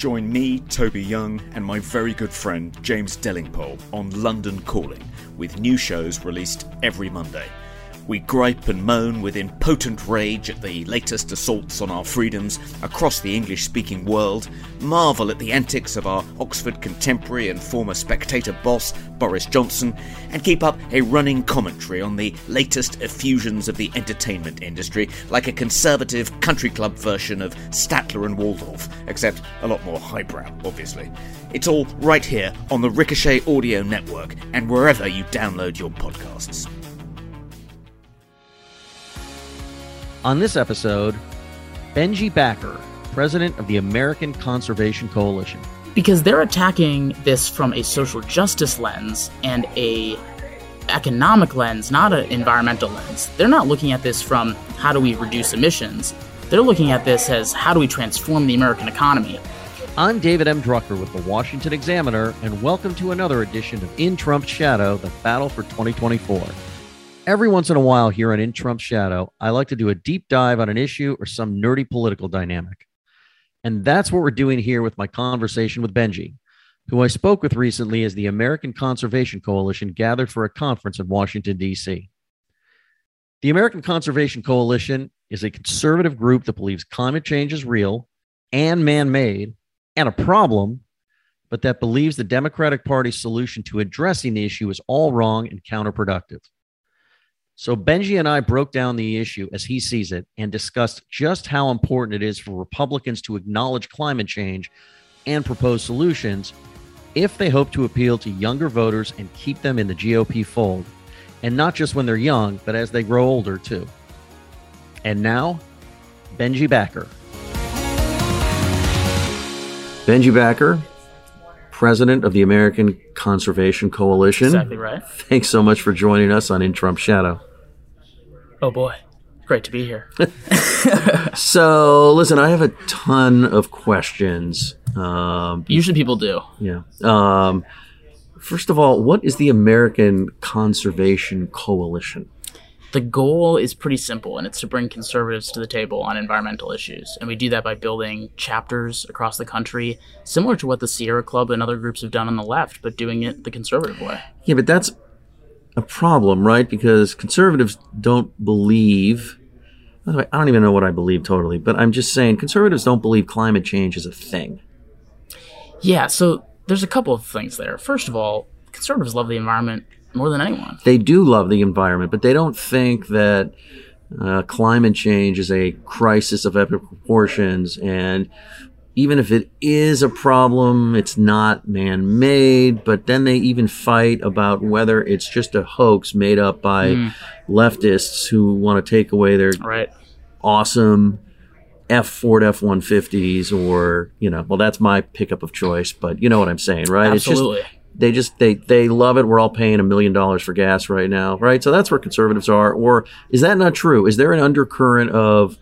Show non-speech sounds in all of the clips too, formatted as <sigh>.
Join me, Toby Young, and my very good friend James Delingpole on London Calling, with new shows released every Monday. We gripe and moan with impotent rage at the latest assaults on our freedoms across the English speaking world, marvel at the antics of our Oxford contemporary and former spectator boss, Boris Johnson, and keep up a running commentary on the latest effusions of the entertainment industry, like a conservative country club version of Statler and Waldorf, except a lot more highbrow, obviously. It's all right here on the Ricochet Audio Network and wherever you download your podcasts. On this episode, Benji Backer, president of the American Conservation Coalition. Because they're attacking this from a social justice lens and a economic lens, not an environmental lens. They're not looking at this from how do we reduce emissions. They're looking at this as how do we transform the American economy. I'm David M. Drucker with the Washington Examiner, and welcome to another edition of In Trump's Shadow, the battle for 2024. Every once in a while here on In Trump's Shadow, I like to do a deep dive on an issue or some nerdy political dynamic. And that's what we're doing here with my conversation with Benji, who I spoke with recently as the American Conservation Coalition gathered for a conference in Washington, D.C. The American Conservation Coalition is a conservative group that believes climate change is real and man made and a problem, but that believes the Democratic Party's solution to addressing the issue is all wrong and counterproductive. So Benji and I broke down the issue as he sees it and discussed just how important it is for Republicans to acknowledge climate change and propose solutions if they hope to appeal to younger voters and keep them in the GOP fold, and not just when they're young, but as they grow older too. And now, Benji Backer. Benji Backer, president of the American Conservation Coalition. Exactly right. Thanks so much for joining us on In Trump's Shadow. Oh boy, great to be here. <laughs> <laughs> So, listen, I have a ton of questions. Um, Usually people do. yeah. Um, first of all, what is the American Conservation Coalition? The goal is pretty simple, and it's to bring conservatives to the table on environmental issues. And we do that by building chapters across the country, similar to what the Sierra Club and other groups have done on the left, but doing it the conservative way. Yeah, but that's a problem, right? Because conservatives don't believe. by the way, I don't even know what I believe totally, but I'm just saying conservatives don't believe climate change is a thing. Yeah, so there's a couple of things there. First of all, conservatives love the environment more than anyone. They do love the environment, but they don't think that uh, climate change is a crisis of epic proportions. And even if it is a problem, it's not man made. But then they even fight about whether it's just a hoax made up by hmm. leftists who want to take away their Right. awesome F Ford F one fifties or you know, well that's my pickup of choice, but you know what I'm saying, right? Absolutely. It's just they just they they love it. We're all paying a million dollars for gas right now, right? So that's where conservatives are. Or is that not true? Is there an undercurrent of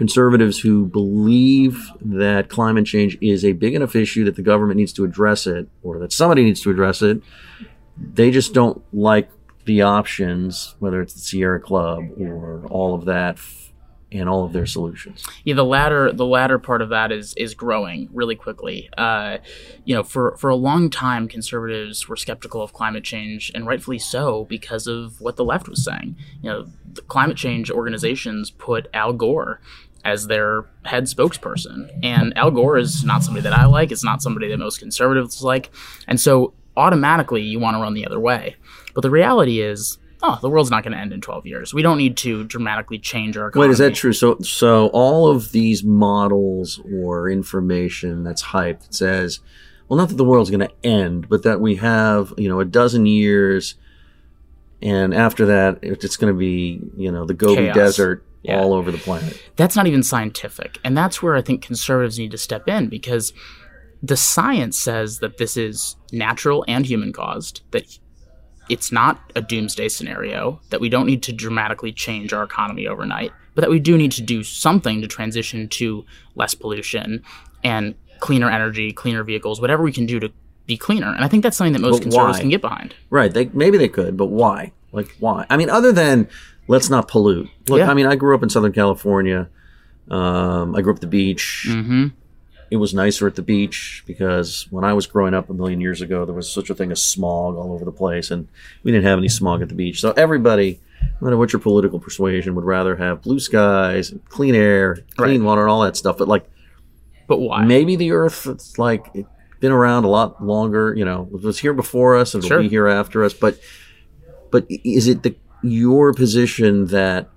conservatives who believe that climate change is a big enough issue that the government needs to address it or that somebody needs to address it? They just don't like the options, whether it's the Sierra Club or all of that and all of their solutions. Yeah, the latter the latter part of that is is growing really quickly. Uh, you know, for for a long time, conservatives were skeptical of climate change, and rightfully so because of what the left was saying. You know, the climate change organizations put Al Gore as their head spokesperson, and Al Gore is not somebody that I like. It's not somebody that most conservatives like, and so automatically you want to run the other way. But the reality is. Oh, the world's not going to end in 12 years. We don't need to dramatically change our economy. Wait, is that true? So, so all of these models or information that's hyped that says, well, not that the world's going to end, but that we have, you know, a dozen years, and after that, it's going to be, you know, the Gobi Chaos. Desert Yeah. all over the planet. that's not even scientific. And that's where I think conservatives need to step in because the science says that this is natural and human caused, that it's not a doomsday scenario, that we don't need to dramatically change our economy overnight, but that we do need to do something to transition to less pollution and cleaner energy, cleaner vehicles, whatever we can do to be cleaner. And I think that's something that most But conservatives why? can get behind. Right? They maybe they could, but why? Like why? I mean, other than let's not pollute. Look, Yeah. I mean, I grew up in Southern California. Um, I grew up at the beach. Mm-hmm. it was nicer at the beach because when I was growing up a million years ago, there was such a thing as smog all over the place, and we didn't have any smog at the beach. So everybody, no matter what your political persuasion, would rather have blue skies, clean air, clean Right. water, and all that stuff. But like But why? maybe the Earth, it's like it's been around a lot longer. You know, it was here before us, and it'll Sure. be here after us. But but is it the your position that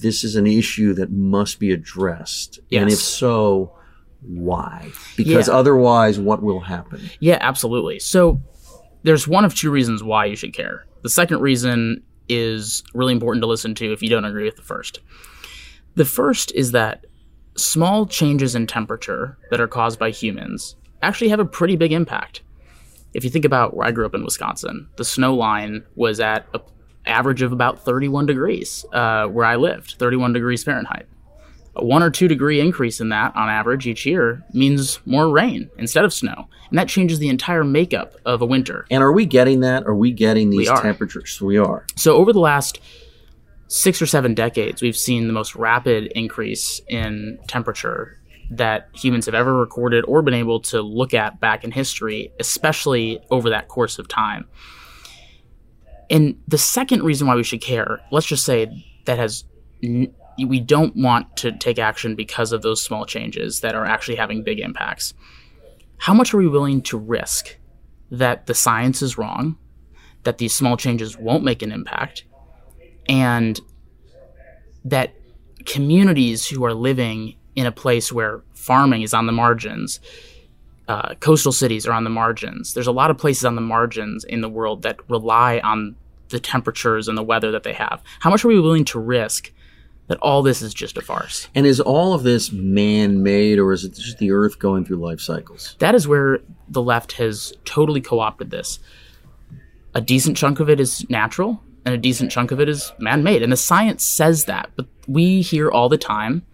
this is an issue that must be addressed? And if so, why? Because Yeah. otherwise, what will happen? Yeah, absolutely. So there's one of two reasons why you should care. The second reason is really important to listen to if you don't agree with the first. The first is that small changes in temperature that are caused by humans actually have a pretty big impact. If you think about where I grew up in Wisconsin, the snow line was at an average of about 31 degrees uh, where I lived, 31 degrees Fahrenheit. A one or two degree increase in that on average each year means more rain instead of snow. And that changes the entire makeup of a winter. And are we getting that? Are we getting these are. temperatures? We are. So, over the last six or seven decades, we've seen the most rapid increase in temperature that humans have ever recorded or been able to look at back in history, especially over that course of time. And the second reason why we should care, let's just say that has n- we don't want to take action because of those small changes that are actually having big impacts. How much are we willing to risk that the science is wrong, that these small changes won't make an impact, and that communities who are living in a place where farming is on the margins, uh, coastal cities are on the margins. There's a lot of places on the margins in the world that rely on the temperatures and the weather that they have. How much are we willing to risk that all this is just a farce? And is all of this man made or is it just the Earth going through life cycles? That is where the left has totally co opted this. A decent chunk of it is natural, and a decent chunk of it is man made. And the science says that, but we hear all the time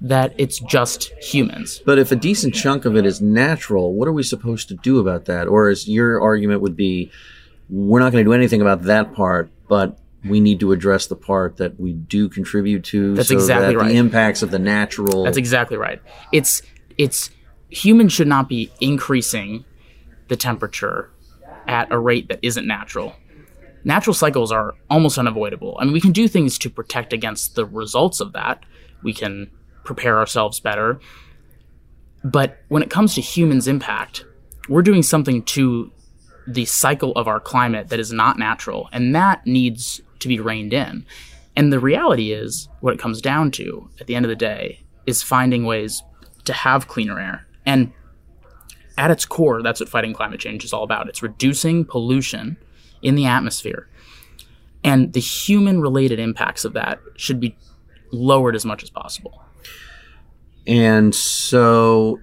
that it's just humans. But if a decent chunk of it is natural, what are we supposed to do about that? Or is your argument would be we're not going to do anything about that part, but we need to address the part that we do contribute to That's so exactly that right. the impacts of the natural That's exactly right. It's it's humans should not be increasing the temperature at a rate that isn't natural. Natural cycles are almost unavoidable. I mean, we can do things to protect against the results of that. We can prepare ourselves better. But when it comes to humans' impact, we're doing something to the cycle of our climate that is not natural, and that needs to be reined in. And the reality is, what it comes down to at the end of the day is finding ways to have cleaner air. And at its core, that's what fighting climate change is all about. It's reducing pollution in the atmosphere. And the human related impacts of that should be lowered as much as possible. And so,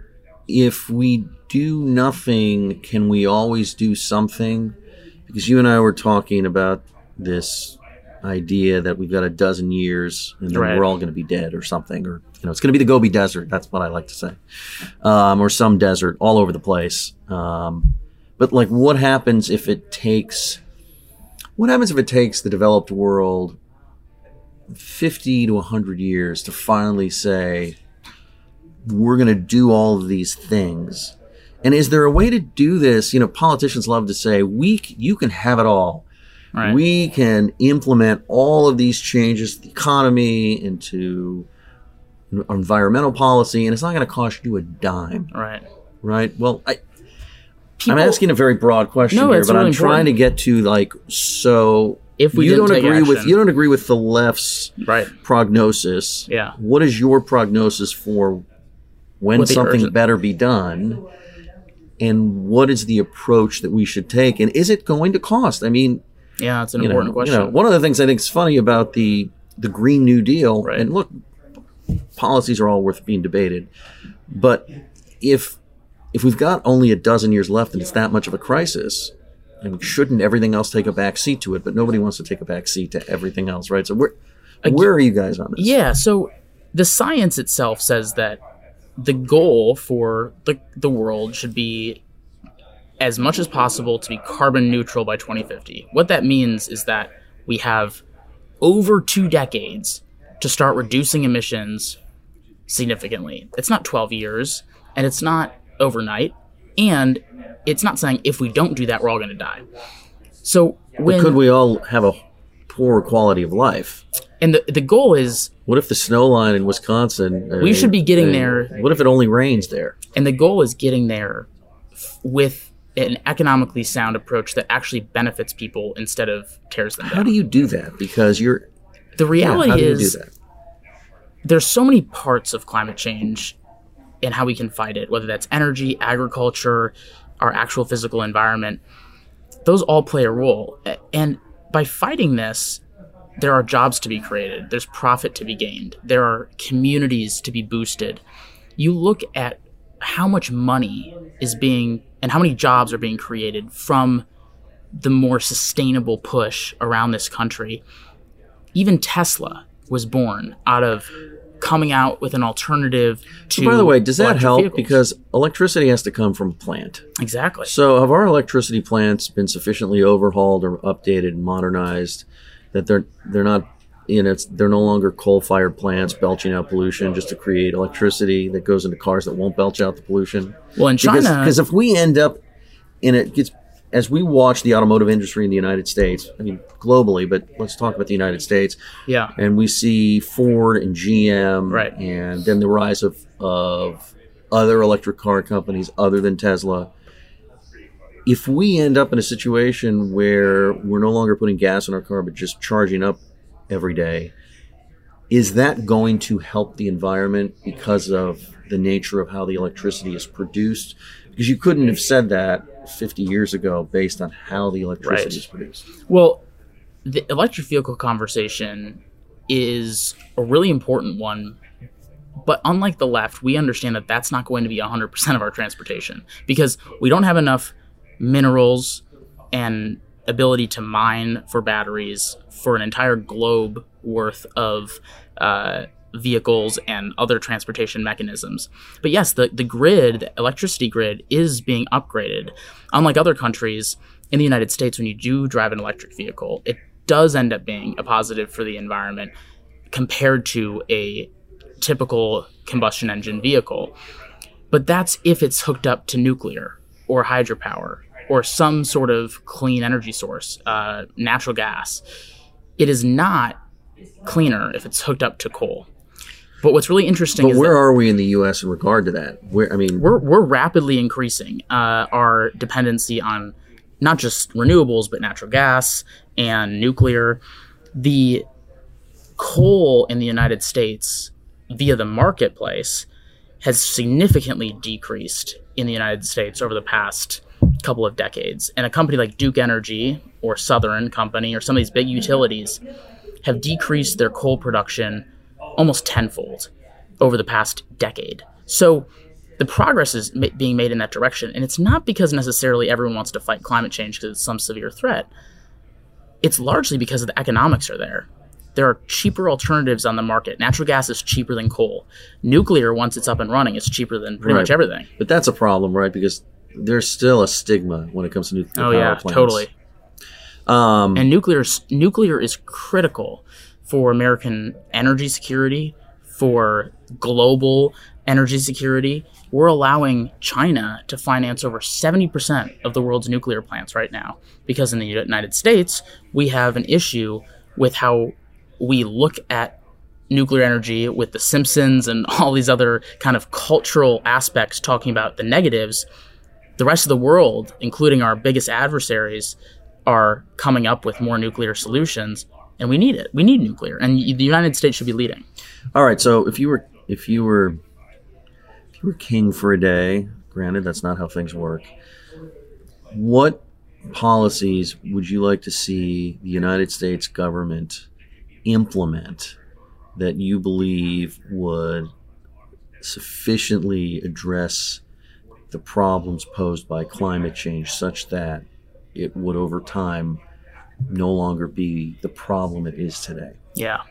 if we do nothing, can we always do something? Because you and I were talking about this idea that we've got a dozen years and then Right. we're all going to be dead or something, or you know, it's going to be the Gobi Desert. That's what I like to say, um, or some desert all over the place. Um, but like, what happens if it takes? What happens if it takes the developed world fifty to hundred years to finally say? We're going to do all of these things. And is there a way to do this? You know, politicians love to say, "We, you can have it all. Right. We can implement all of these changes to the economy, into environmental policy, and it's not going to cost you a dime, right. right?" Well, I, I'm asking a very broad question No, here, but really I'm trying important. to get to like, so If we you don't take agree with you don't agree with the left's Right. prognosis. Yeah. What is your prognosis for when something better be done? And what is the approach that we should take? And is it going to cost? I mean, Yeah, it's an you know, important question. you know, one of the things I think is funny about the the Green New Deal, Right. and look, policies are all worth being debated, but if if we've got only a dozen years left and it's that much of a crisis, and shouldn't everything else take a back seat to it? But nobody wants to take a back seat to everything else, right? So where where are you guys on this? Yeah, so the science itself says that the goal for the, the world should be as much as possible to be carbon neutral by 2050. What that means is that we have over two decades to start reducing emissions significantly. It's not 12 years, and it's not overnight, and it's not saying if we don't do that, we're all going to die. So when Could we all have a poor quality of life? And the the goal is What if the snow line in Wisconsin? uh, We should be getting there. What if it only rains there? and the goal is getting there f- with an economically sound approach that actually benefits people instead of tears them How down. do you do that? Because you're The yeah, reality how do you is do that? there's so many parts of climate change and how we can fight it, whether that's energy, agriculture, our actual physical environment. Those all play a role. And by fighting this, there are jobs to be created, there's profit to be gained, there are communities to be boosted. You look at how much money is being and how many jobs are being created from the more sustainable push around this country even Tesla was born out of coming out with an alternative to. By the way, does that help? vehicles. Because electricity has to come from a plant. exactly, So have our electricity plants been sufficiently overhauled or updated and modernized that they're they're not you know it's, they're no longer coal-fired plants belching out pollution just to create electricity that goes into cars that won't belch out the pollution? well, in China, because if we end up in it gets as we watch the automotive industry in the United States, I mean globally, but let's talk about the United States yeah, and we see Ford and GM, Right. and then the rise of of other electric car companies other than Tesla. If we end up in a situation where we're no longer putting gas in our car but just charging up every day, is that going to help the environment because of the nature of how the electricity is produced? Because you couldn't have said that 50 years ago based on how the electricity Right. is produced. well, the electric vehicle conversation is a really important one. But unlike the left, we understand that that's not going to be 100% of our transportation because we don't have enough minerals and ability to mine for batteries for an entire globe worth of uh, vehicles and other transportation mechanisms. But yes, the, the grid, the electricity grid, is being upgraded. Unlike other countries, in the United States, when you do drive an electric vehicle, it does end up being a positive for the environment compared to a typical combustion engine vehicle. But that's if it's hooked up to nuclear or hydropower or some sort of clean energy source, uh, natural gas. It is not cleaner if it's hooked up to coal. But what's really interesting But is where are we in the U.S. in regard to that? Where I mean, we're, we're rapidly increasing uh, our dependency on not just renewables, but natural gas and nuclear. The coal in the United States via the marketplace has significantly decreased in the United States over the past couple of decades. And a company like Duke Energy or Southern Company or some of these big utilities have decreased their coal production almost tenfold over the past decade. So the progress is ma- being made in that direction. And it's not because necessarily everyone wants to fight climate change because it's some severe threat. It's largely because the economics are there. There are cheaper alternatives on the market. Natural gas is cheaper than coal. Nuclear, once it's up and running, is cheaper than pretty much everything. but that's a problem, right? Because there's still a stigma when it comes to nuclear Oh power yeah, plants. totally. Um, And nuclear nuclear is critical for American energy security, for global energy security. We're allowing China to finance over 70% of the world's nuclear plants right now because in the United States, we have an issue with how we look at nuclear energy with the Simpsons and <laughs> all these other kind of cultural aspects talking about the negatives. The rest of the world, including our biggest adversaries, are coming up with more nuclear solutions, and we need it. We need nuclear, and the United States should be leading. all right. So if you were if you were if you were king for a day, granted that's not how things work. What policies would you like to see the United States government implement that you believe would sufficiently address the problems posed by climate change such that it would over time no longer be the problem it is today? Yeah.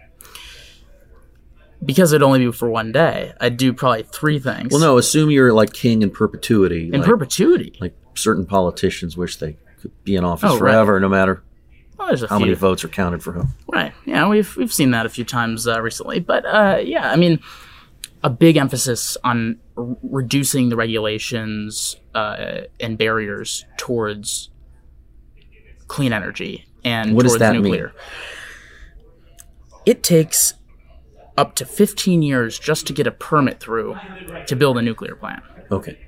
Because it'd only be for one day, I'd do probably three things. Well, no, assume you're like king in perpetuity. in like, perpetuity. like certain politicians wish they could be in office Oh, right. forever, no matter Well, how few. many votes are counted for whom. Right. Yeah, we've we've seen that a few times uh, recently. But uh, yeah, I mean, a big emphasis on r- reducing the regulations uh, and barriers towards clean energy and What does towards that mean? nuclear. It takes up to 15 years just to get a permit through to build a nuclear plant. Okay.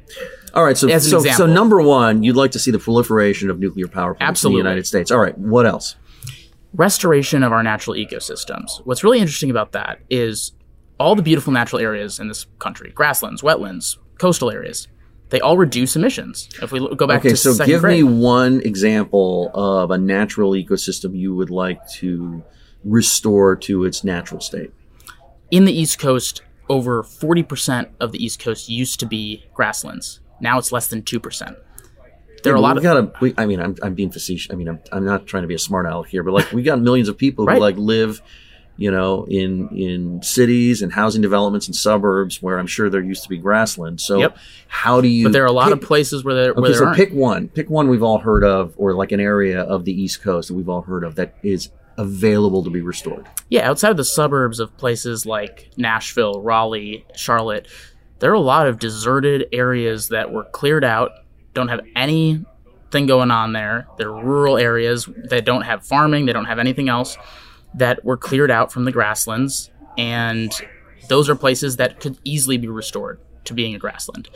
All right. So, so, so number one, you'd like to see the proliferation of nuclear power plants Absolutely. in the United States. All right. What else? restoration of our natural ecosystems. What's really interesting about that is all the beautiful natural areas in this country grasslands, wetlands, coastal areas they all reduce emissions. If we go back Okay. to So second give grade, me one example of a natural ecosystem you would like to restore to its natural state. in the East Coast, over 40% of the East Coast used to be grasslands. Now it's less than 2%. There are a Yeah, lot of got to. We, I mean, I'm, I'm being facetious. I mean, I'm, I'm not trying to be a smart aleck here, but like we got millions of people Right. who like live, you know, in in cities and housing developments and suburbs where I'm sure there used to be grassland. So Yep. how do you? but there are a lot pick- of places where there, where Okay, there so aren't. pick one. Pick one we've all heard of, or like an area of the East Coast that we've all heard of that is available to be restored. yeah, outside of the suburbs of places like Nashville, Raleigh, Charlotte, there are a lot of deserted areas that were cleared out, don't have anything going on there. They're rural areas that don't have farming, they don't have anything else that were cleared out from the grasslands, and those are places that could easily be restored to being a grassland.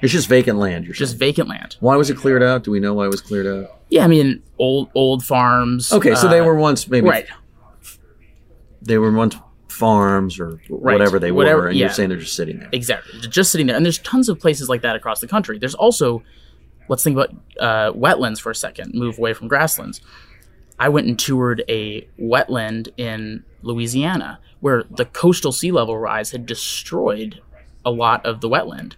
It's just vacant land. You're Just saying. vacant land. Why was it cleared out? Do we know why it was cleared out? Yeah, I mean old old farms. Okay, so they uh, were once maybe right. they were once farms or Right. whatever they Whatever- were, and yeah. you're saying they're just sitting there. Exactly. They're Just sitting there. And there's tons of places like that across the country. There's also, let's think about uh, wetlands for a second, move away from grasslands. I went and toured a wetland in Louisiana where the coastal sea level rise had destroyed a lot of the wetland.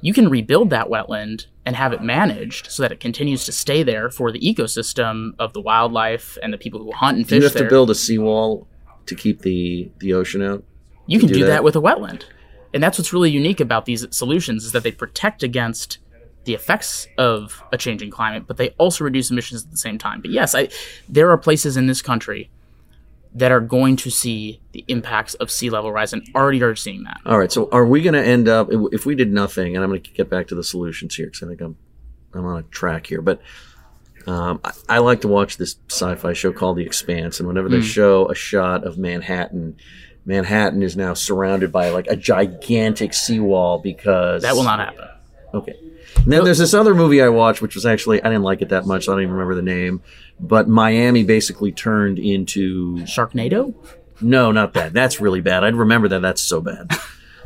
You can rebuild that wetland and have it managed so that it continues to stay there for the ecosystem of the wildlife and the people who hunt and Do you have there. to build a seawall to keep the the ocean out? You can do do, that. that. with a wetland. And that's what's really unique about these solutions is that they protect against the effects of a changing climate, but they also reduce emissions at the same time. But yes, I, there are places in this country that are going to see the impacts of sea level rise and already are seeing that. All right. So are we going to end up if we did nothing? And I'm going to get back to the solutions here because I think I'm I'm on a track here. But um, I, I like to watch this sci-fi show called The Expanse, and whenever they Hmm. show a shot of Manhattan, Manhattan is now surrounded by like a gigantic seawall because That will not happen. Okay. And then there's this other movie I watched, which was actually I didn't like it that much. So I don't even remember the name. But Miami basically turned into Sharknado? no, not that. That's really bad. I'd remember that. That's so bad.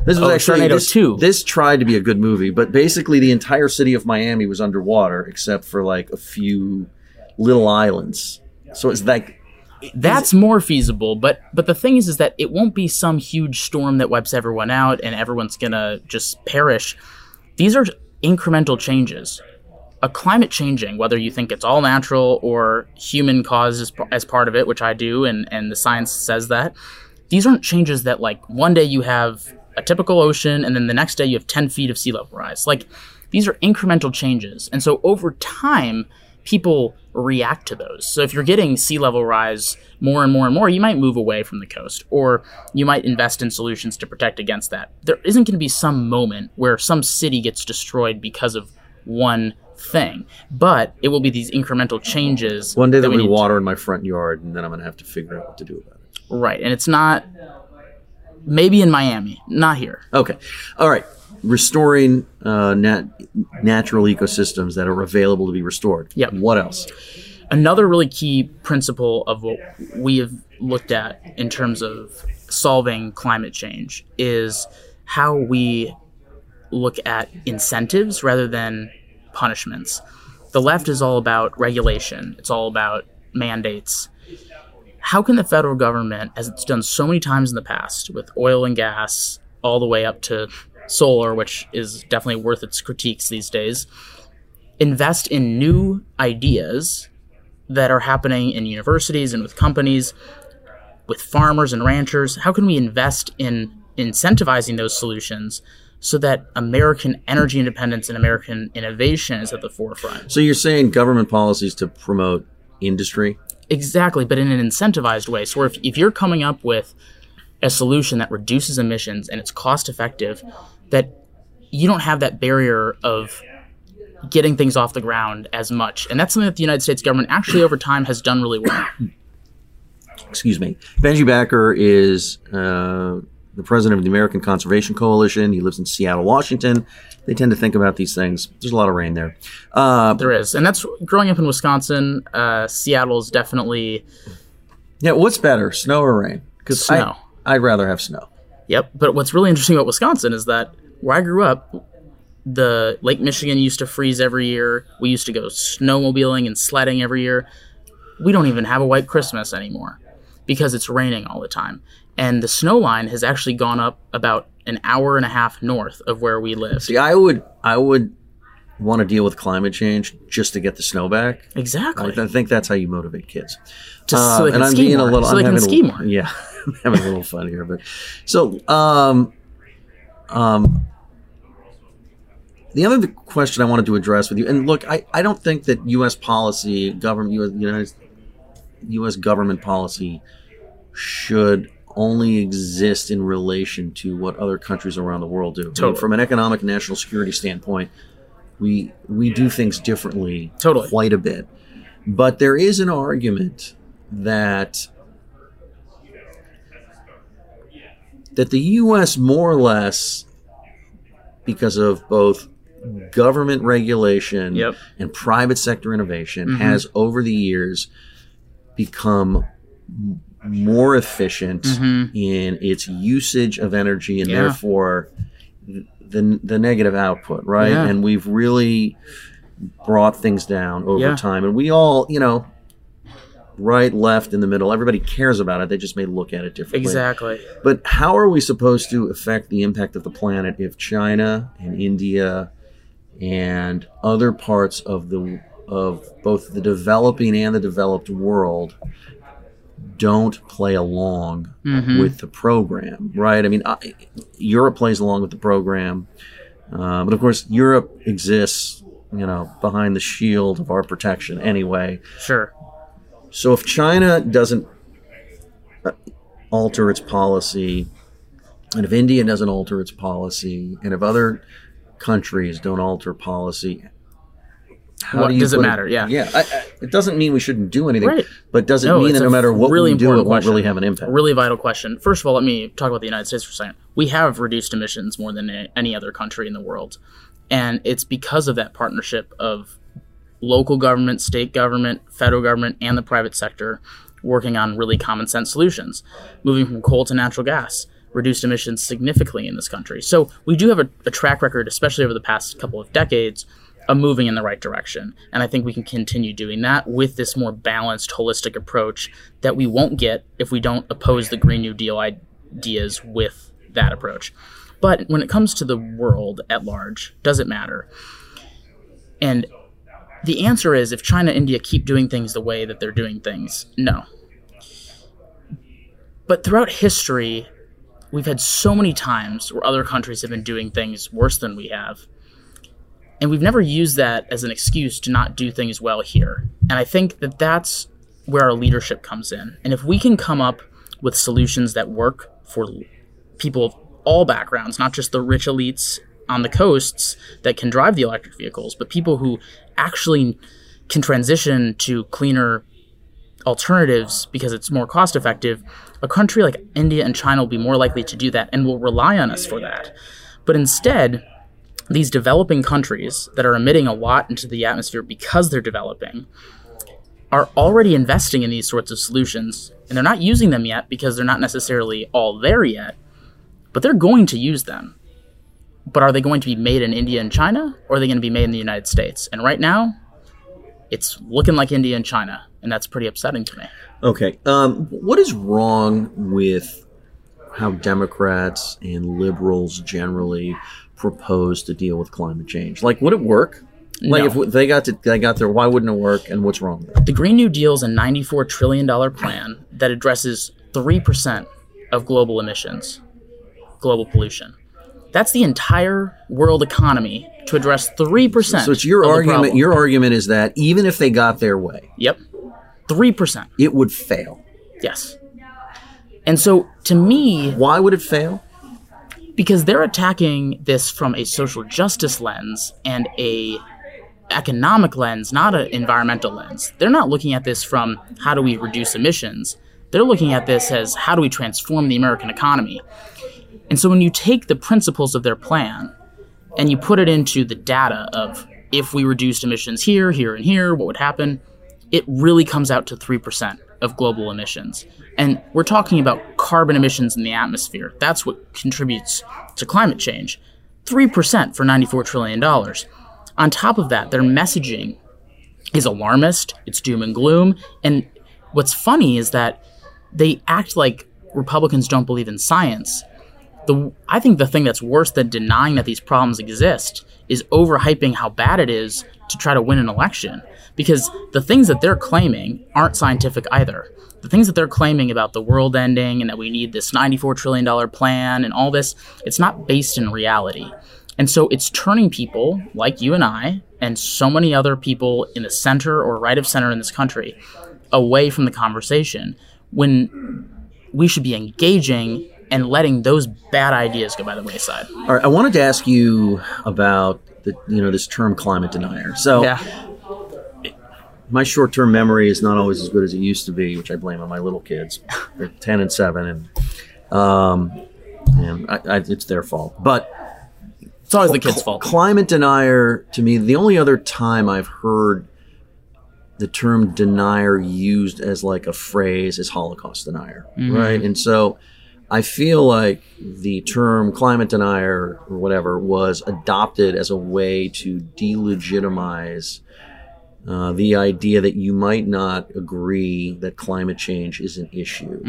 This was Oh, actually Sharknado this, 2. This tried to be a good movie, but basically the entire city of Miami was underwater except for like a few little islands. So it's like That's more feasible, but but the thing is is that it won't be some huge storm that wipes everyone out and everyone's going to just perish. These are incremental changes. A climate changing, whether you think it's all natural or human caused as, as part of it, which I do, and, and the science says that, these aren't changes that, like, one day you have a typical ocean and then the next day you have 10 feet of sea level rise. Like, these are incremental changes. And so over time, people react to those. So if you're getting sea level rise more and more and more, you might move away from the coast or you might invest in solutions to protect against that. There isn't going to be some moment where some city gets destroyed because of one thing, but it will be these incremental changes. one day there'll be water in my front yard, and then I'm gonna have to figure out what to do about it. Right. And it's not maybe in Miami, not here. Okay. All right. Restoring uh, nat- natural ecosystems that are available to be restored. Yep. What else? another really key principle of what we have looked at in terms of solving climate change is how we look at incentives rather than punishments. The left is all about regulation, it's all about mandates. How can the federal government, as it's done so many times in the past with oil and gas, all the way up to solar, which is definitely worth its critiques these days, invest in new ideas that are happening in universities and with companies, with farmers and ranchers? How can we invest in incentivizing those solutions so that American energy independence and American innovation is at the forefront? So you're saying government policies to promote industry? Exactly, but in an incentivized way. So if, if you're coming up with a solution that reduces emissions and it's cost effective, that you don't have that barrier of getting things off the ground as much. And that's something that the United States government actually over time has done really well. <coughs> Excuse me. Benji Backer is uh, the president of the American Conservation Coalition. He lives in Seattle, Washington. They tend to think about these things. There's a lot of rain there. Uh, there is. And that's growing up in Wisconsin, uh, Seattle is definitely. Yeah, what's better, snow or rain? Because snow. I, I'd rather have snow. Yep. But what's really interesting about Wisconsin is that where I grew up, the Lake Michigan used to freeze every year. We used to go snowmobiling and sledding every year. We don't even have a white Christmas anymore because it's raining all the time. And the snow line has actually gone up about an hour and a half north of where we live. See, I would I would want to deal with climate change just to get the snow back. Exactly. I, I think that's how you motivate kids. Just uh, so they can and I'm ski being more. a little so they can ski more. <laughs> Yeah. <laughs> I'm having a little fun here, but so um um the other question I wanted to address with you, and look, I, I don't think that U.S. policy, government, U.S. United, U.S. government policy, should only exist in relation to what other countries around the world do. Totally. I mean, from an economic and national security standpoint, we we do things differently, totally, quite a bit. But there is an argument that that the U.S. more or less, because of both government regulation yep. and private sector innovation mm-hmm. has over the years become more efficient mm-hmm. in its usage of energy and yeah. therefore the the negative output, right? Yeah. And we've really brought things down over yeah. time. And we all, you know, right, left, in the middle, everybody cares about it. They just may look at it differently. Exactly. But how are we supposed to affect the impact of the planet if China and India and other parts of the of both the developing and the developed world don't play along mm-hmm. with the program, right? I mean, I, Europe plays along with the program, uh, but of course, Europe exists, you know, behind the shield of our protection anyway. Sure. So if China doesn't uh, alter its policy, and if India doesn't alter its policy, and if other countries don't alter policy. How what, do does it matter? It, yeah, yeah. I, I, it doesn't mean we shouldn't do anything, right. but does it no, mean that no matter what really we do, it won't really have an impact? Really vital question. First of all, let me talk about the United States for a second. We have reduced emissions more than any other country in the world, and it's because of that partnership of local government, state government, federal government, and the private sector working on really common sense solutions, moving from coal to natural gas reduced emissions significantly in this country. So we do have a, a track record, especially over the past couple of decades, of moving in the right direction. And I think we can continue doing that with this more balanced, holistic approach that we won't get if we don't oppose the Green New Deal ideas with that approach. But when it comes to the world at large, does it matter? And the answer is if China and India keep doing things the way that they're doing things, no. But throughout history, we've had so many times where other countries have been doing things worse than we have. And we've never used that as an excuse to not do things well here. And I think that that's where our leadership comes in. And if we can come up with solutions that work for people of all backgrounds, not just the rich elites on the coasts that can drive the electric vehicles, but people who actually can transition to cleaner alternatives because it's more cost effective, a country like India and China will be more likely to do that and will rely on us for that. But instead, these developing countries that are emitting a lot into the atmosphere because they're developing are already investing in these sorts of solutions and they're not using them yet because they're not necessarily all there yet, but they're going to use them. But are they going to be made in India and China or are they going to be made in the United States? And right now, it's looking like India and China, and that's pretty upsetting to me. Okay, um, what is wrong with how Democrats and liberals generally propose to deal with climate change? Like, would it work? Like, no. if they got to, they got there, why wouldn't it work? And what's wrong? The Green New Deal is a ninety-four trillion dollar plan that addresses three percent of global emissions, global pollution. That's the entire world economy to address three percent. So it's your argument. Your argument is that even if they got their way, yep, three percent, it would fail. Yes. And so to me, Why would it fail? because they're attacking this from a social justice lens and a economic lens, not an environmental lens. They're not looking at this from how do we reduce emissions. They're looking at this as how do we transform the American economy. And so when you take the principles of their plan and you put it into the data of if we reduced emissions here, here, and here, what would happen? It really comes out to 3% of global emissions. And we're talking about carbon emissions in the atmosphere. That's what contributes to climate change. 3% for $94 trillion. On top of that, their messaging is alarmist, it's doom and gloom. And what's funny is that they act like Republicans don't believe in science. The, I think the thing that's worse than denying that these problems exist is overhyping how bad it is to try to win an election. Because the things that they're claiming aren't scientific either. The things that they're claiming about the world ending and that we need this $94 trillion plan and all this, it's not based in reality. And so it's turning people like you and I and so many other people in the center or right of center in this country away from the conversation when we should be engaging and letting those bad ideas go by the wayside. All right, I wanted to ask you about the you know this term climate denier. So Yeah. my short-term memory is not always as good as it used to be, which I blame on my little kids. They're <laughs> ten and seven, and um, and I, I, it's their fault. But It's always the kids' fault. climate denier to me, the only other time I've heard the term denier used as like a phrase is Holocaust denier, right? And so I feel like the term climate denier or whatever was adopted as a way to delegitimize uh, the idea that you might not agree that climate change is an issue,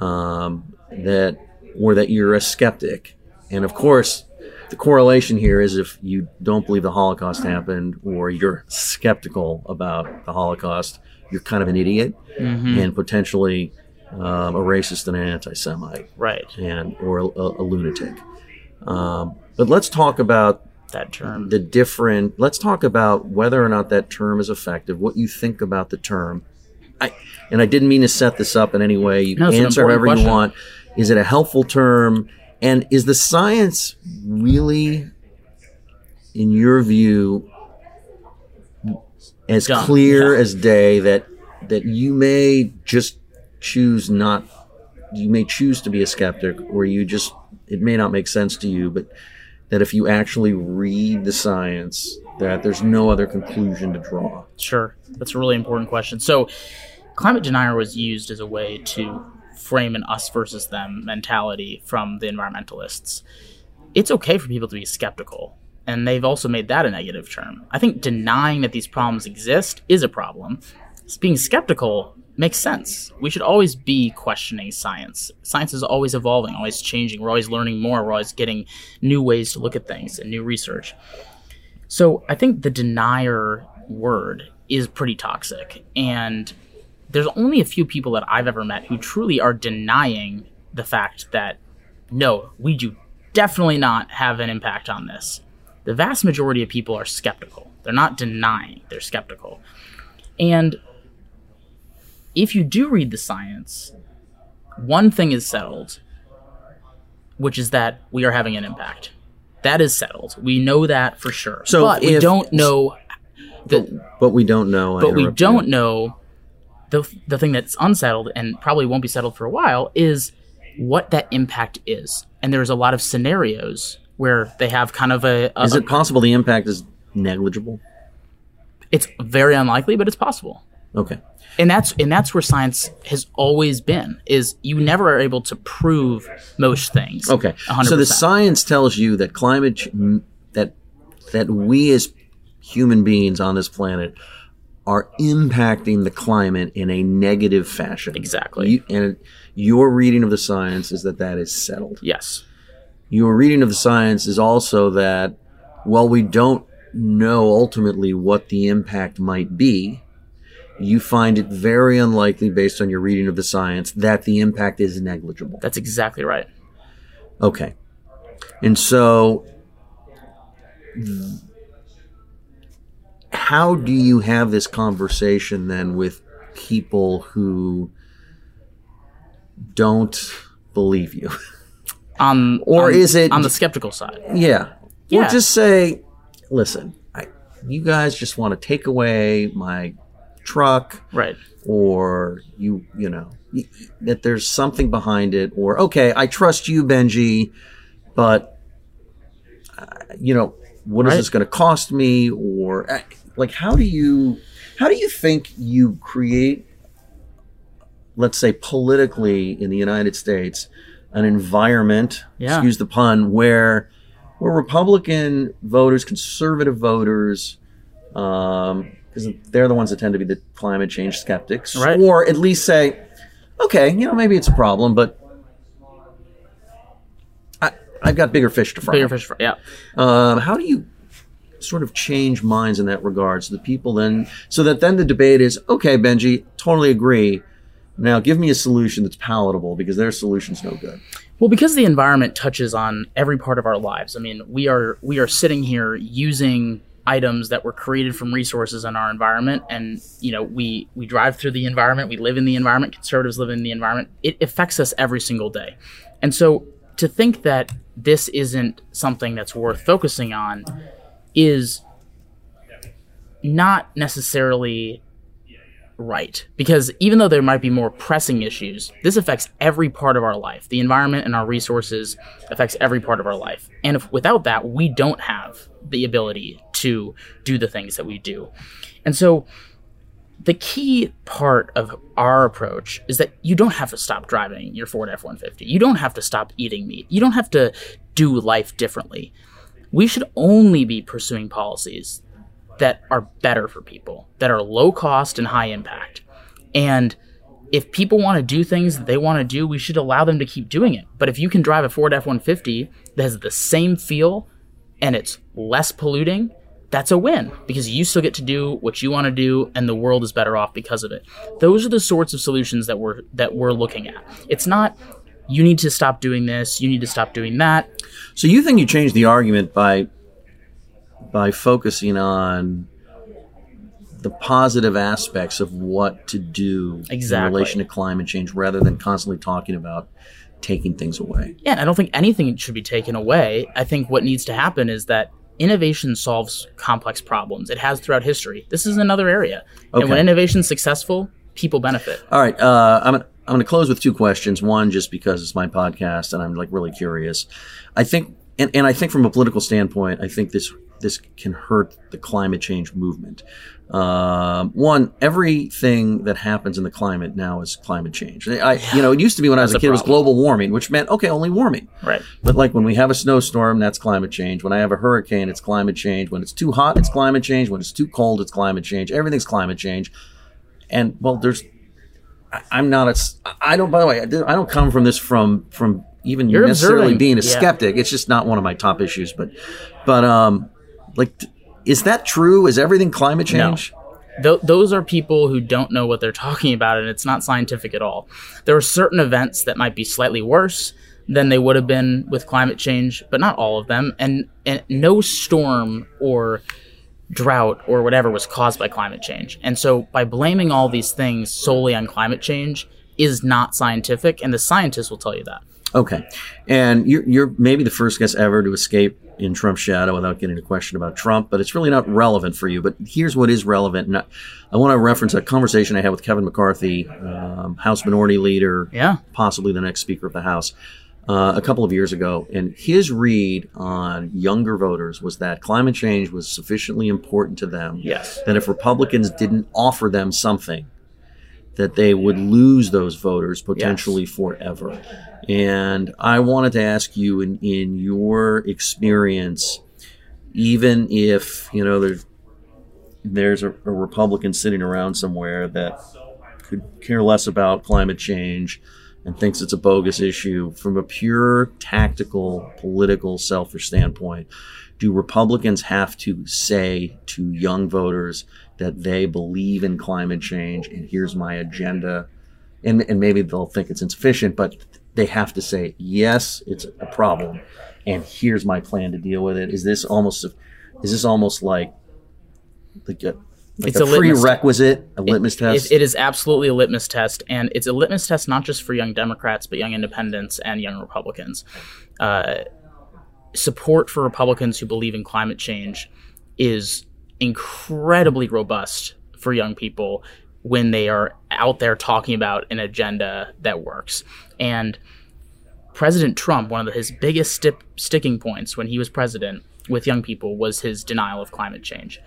um, that or that you're a skeptic, and of course. The correlation here is if you don't believe the Holocaust happened or you're skeptical about the Holocaust, you're kind of an idiot and potentially um, a racist and an anti-Semite Right. and or a, a lunatic. Um, but let's talk about That term. the different. Let's talk about whether or not that term is effective. What you think about the term. I and I didn't mean to set this up in any way. You No, can answer important however you want. Is it a helpful term? And is the science really, in your view, as Done. clear as day that that you may just choose not you may choose to be a skeptic or you just it may not make sense to you but that if you actually read the science that there's no other conclusion to draw Sure. That's a really important question. So, climate denier was used as a way to frame an us versus them mentality from the environmentalists. It's okay for people to be skeptical, and they've also made that a negative term. I think denying that these problems exist is a problem. Being skeptical makes sense. We should always be questioning science. Science is always evolving, always changing. We're always learning more. We're always getting new ways to look at things and new research. So I think the denier word is pretty toxic. And there's only a few people that I've ever met who truly are denying the fact that, no, we do definitely not have an impact on this. The vast majority of people are skeptical. They're not denying, they're skeptical. And if you do read the science, one thing is settled, which is that we are having an impact. That is settled. We know that for sure. So but we don't know the but we don't know I but we don't know the the thing that's unsettled and probably won't be settled for a while is what that impact is. And there's a lot of scenarios where they have kind of a, a is it possible the impact is negligible it's very unlikely, but it's possible. Okay And that's and that's where science has always been is you never are able to prove most things. Okay. 100%. So the science tells you that climate ch- that that we as human beings on this planet are impacting the climate in a negative fashion. Exactly. You, and your reading of the science is that that is settled. yes. Your reading of the science is also that while we don't know ultimately what the impact might be, you find it very unlikely based on your reading of the science that the impact is negligible. That's exactly right. Okay. And so, how do you have this conversation then with people who don't believe you. On <laughs> um, Or on- is it- on the skeptical side? yeah. Yeah. Or just say, listen, I, you guys just want to take away my truck Right. or you you know that there's something behind it or okay i trust you benji but uh, you know what is Right. this going to cost me or uh, like how do you how do you think you create let's say politically in the united states an environment Yeah. excuse the pun where where republican voters conservative voters um because they're the ones that tend to be the climate change skeptics Right. or at least say okay you know maybe it's a problem but I, i've got bigger fish to fry Bigger fish. For, yeah. um, how do you sort of change minds in that regard so the people then so that then the debate is okay benji totally agree now give me a solution that's palatable because their solution's no good Well, because the environment touches on every part of our lives. I mean, we are we are sitting here using items that were created from resources in our environment. And you know we we drive through the environment we live in the environment conservatives live in the environment. It affects us every single day. And so to think that this isn't something that's worth focusing on is not necessarily right. Because even though there might be more pressing issues this affects every part of our life. The environment and our resources affects every part of our life. And if without that we don't have the ability to do the things that we do. And so the key part of our approach is that you don't have to stop driving your Ford F-150. You don't have to stop eating meat. You don't have to do life differently. We should only be pursuing policies that are better for people, that are low cost and high impact. And if people want to do things that they want to do, we should allow them to keep doing it. But if you can drive a Ford F 150 that has the same feel and it's less polluting, that's a win because you still get to do what you want to do and the world is better off because of it. Those are the sorts of solutions that we're that we're looking at. It's not you need to stop doing this, you need to stop doing that. so you think you change the argument by by focusing on the positive aspects of what to do Exactly. in relation to climate change rather than constantly talking about taking things away Yeah, I don't think anything should be taken away. I think what needs to happen is that innovation solves complex problems. It has throughout history. This is another area. Okay. And when innovation's successful, people benefit. All right, uh, I'm gonna, I'm going to close with two questions. One, just because it's my podcast and I'm like really curious. I think, and, and I think from a political standpoint, I think this this can hurt the climate change movement. Um, one, everything that happens in the climate now is climate change. I, you know, it used to be when I was a kid, a it was global warming, which meant okay, only warming. Right. But like when we have a snowstorm, that's climate change. When I have a hurricane, it's climate change. When it's too hot, it's climate change. When it's too cold, it's climate change. Everything's climate change. And well, there's, I- I'm not a, I don't. By the way, I don't I don't come from this from from even You're necessarily observing, being a yeah. skeptic. It's just not one of my top issues. But, but um, like, is that true? Is everything climate No. change? Th- those are people who don't know what they're talking about, and it's not scientific at all. There are certain events that might be slightly worse than they would have been with climate change, but not all of them. And, and no storm or drought or whatever was caused by climate change. And so by blaming all these things solely on climate change is not scientific, and the scientists will tell you that. Okay, and you're you're maybe the first guest ever to escape in Trump's shadow without getting a question about Trump, but it's really not relevant for you. But here's what is relevant, and I, I want to reference a conversation I had with Kevin McCarthy, um, House Minority Leader, Yeah. possibly the next Speaker of the House, uh, a couple of years ago, and his read on younger voters was that climate change was sufficiently important to them Yes. that if Republicans didn't offer them something, that they would lose those voters potentially forever. And I wanted to ask you, in, in your experience, even if you know there's there's a, a Republican sitting around somewhere that could care less about climate change and thinks it's a bogus issue from a pure tactical political selfish standpoint do republicans have to say to young voters that they believe in climate change and here's my agenda and, and maybe they'll think it's insufficient but they have to say yes it's a problem and here's my plan to deal with it is this almost is this almost like like a, Like it's a, a prerequisite, a litmus test. It, it is absolutely a litmus test, and it's a litmus test not just for young Democrats, but young independents and young Republicans. Uh, support for Republicans who believe in climate change is incredibly robust for young people when they are out there talking about an agenda that works. And President Trump, one of his biggest sti- sticking points when he was president with young people was his denial of climate change.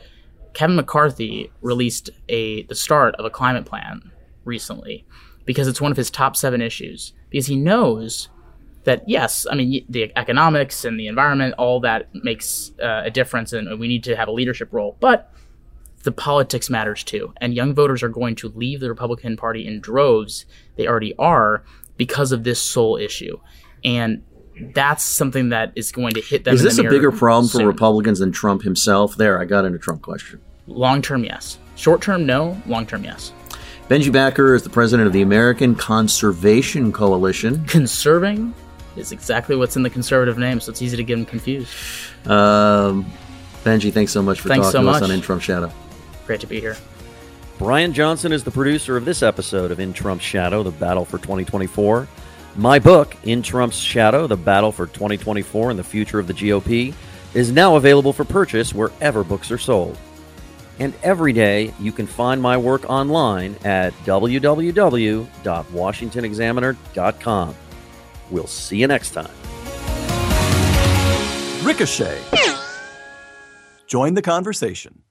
Kevin McCarthy released a the start of a climate plan recently because it's one of his top seven issues because he knows that yes, I mean the economics and the environment, all that makes uh, a difference, and we need to have a leadership role, but the politics matters too. And young voters are going to leave the Republican Party in droves. They already are because of this sole issue, and that's something that is going to hit them. Is this a bigger problem soon. for Republicans than Trump himself? There, I got into Trump question. Long term, yes. Short term, no. Long term, yes. Benji Backer is the president of the American Conservation Coalition. Conserving is exactly what's in the conservative name, so it's easy to get them confused. Um, Benji, thanks so much for thanks talking so to us on In Trump Shadow. Great to be here. Brian Johnson is the producer of this episode of In Trump's Shadow, The Battle for 2024. My book, In Trump's Shadow, The Battle for 2024 and the Future of the GOP, is now available for purchase wherever books are sold. And every day you can find my work online at www.washingtonexaminer.com. We'll see you next time. Ricochet. Join the conversation.